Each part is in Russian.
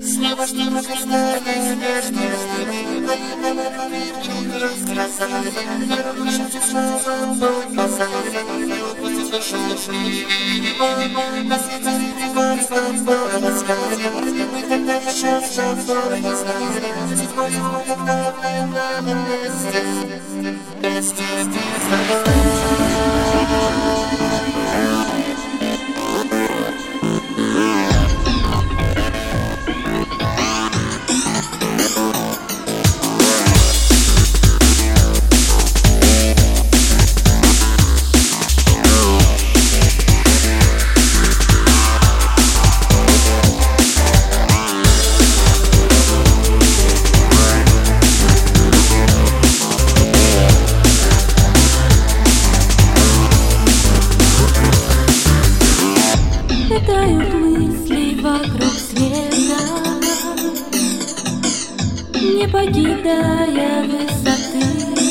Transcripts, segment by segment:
Снова, снова красная не покидая высоты.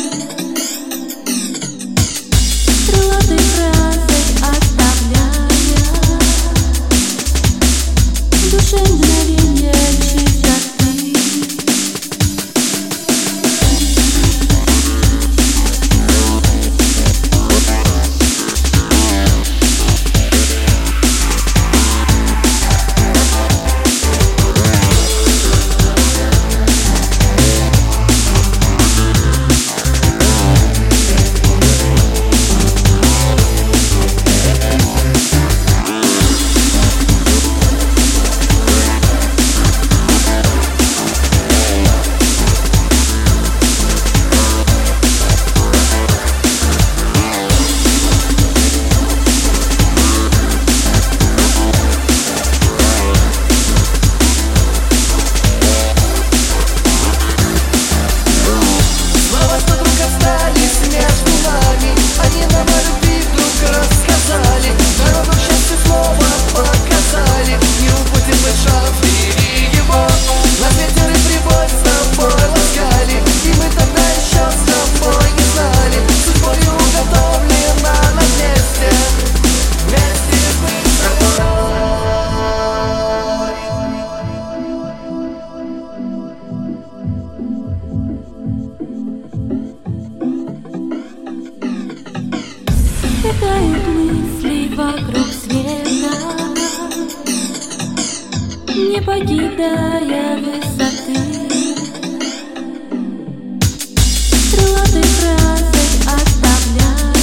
Летают мысли вокруг света, Не покидая высоты. Крылатой фразой оставляя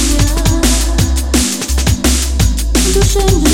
Душе не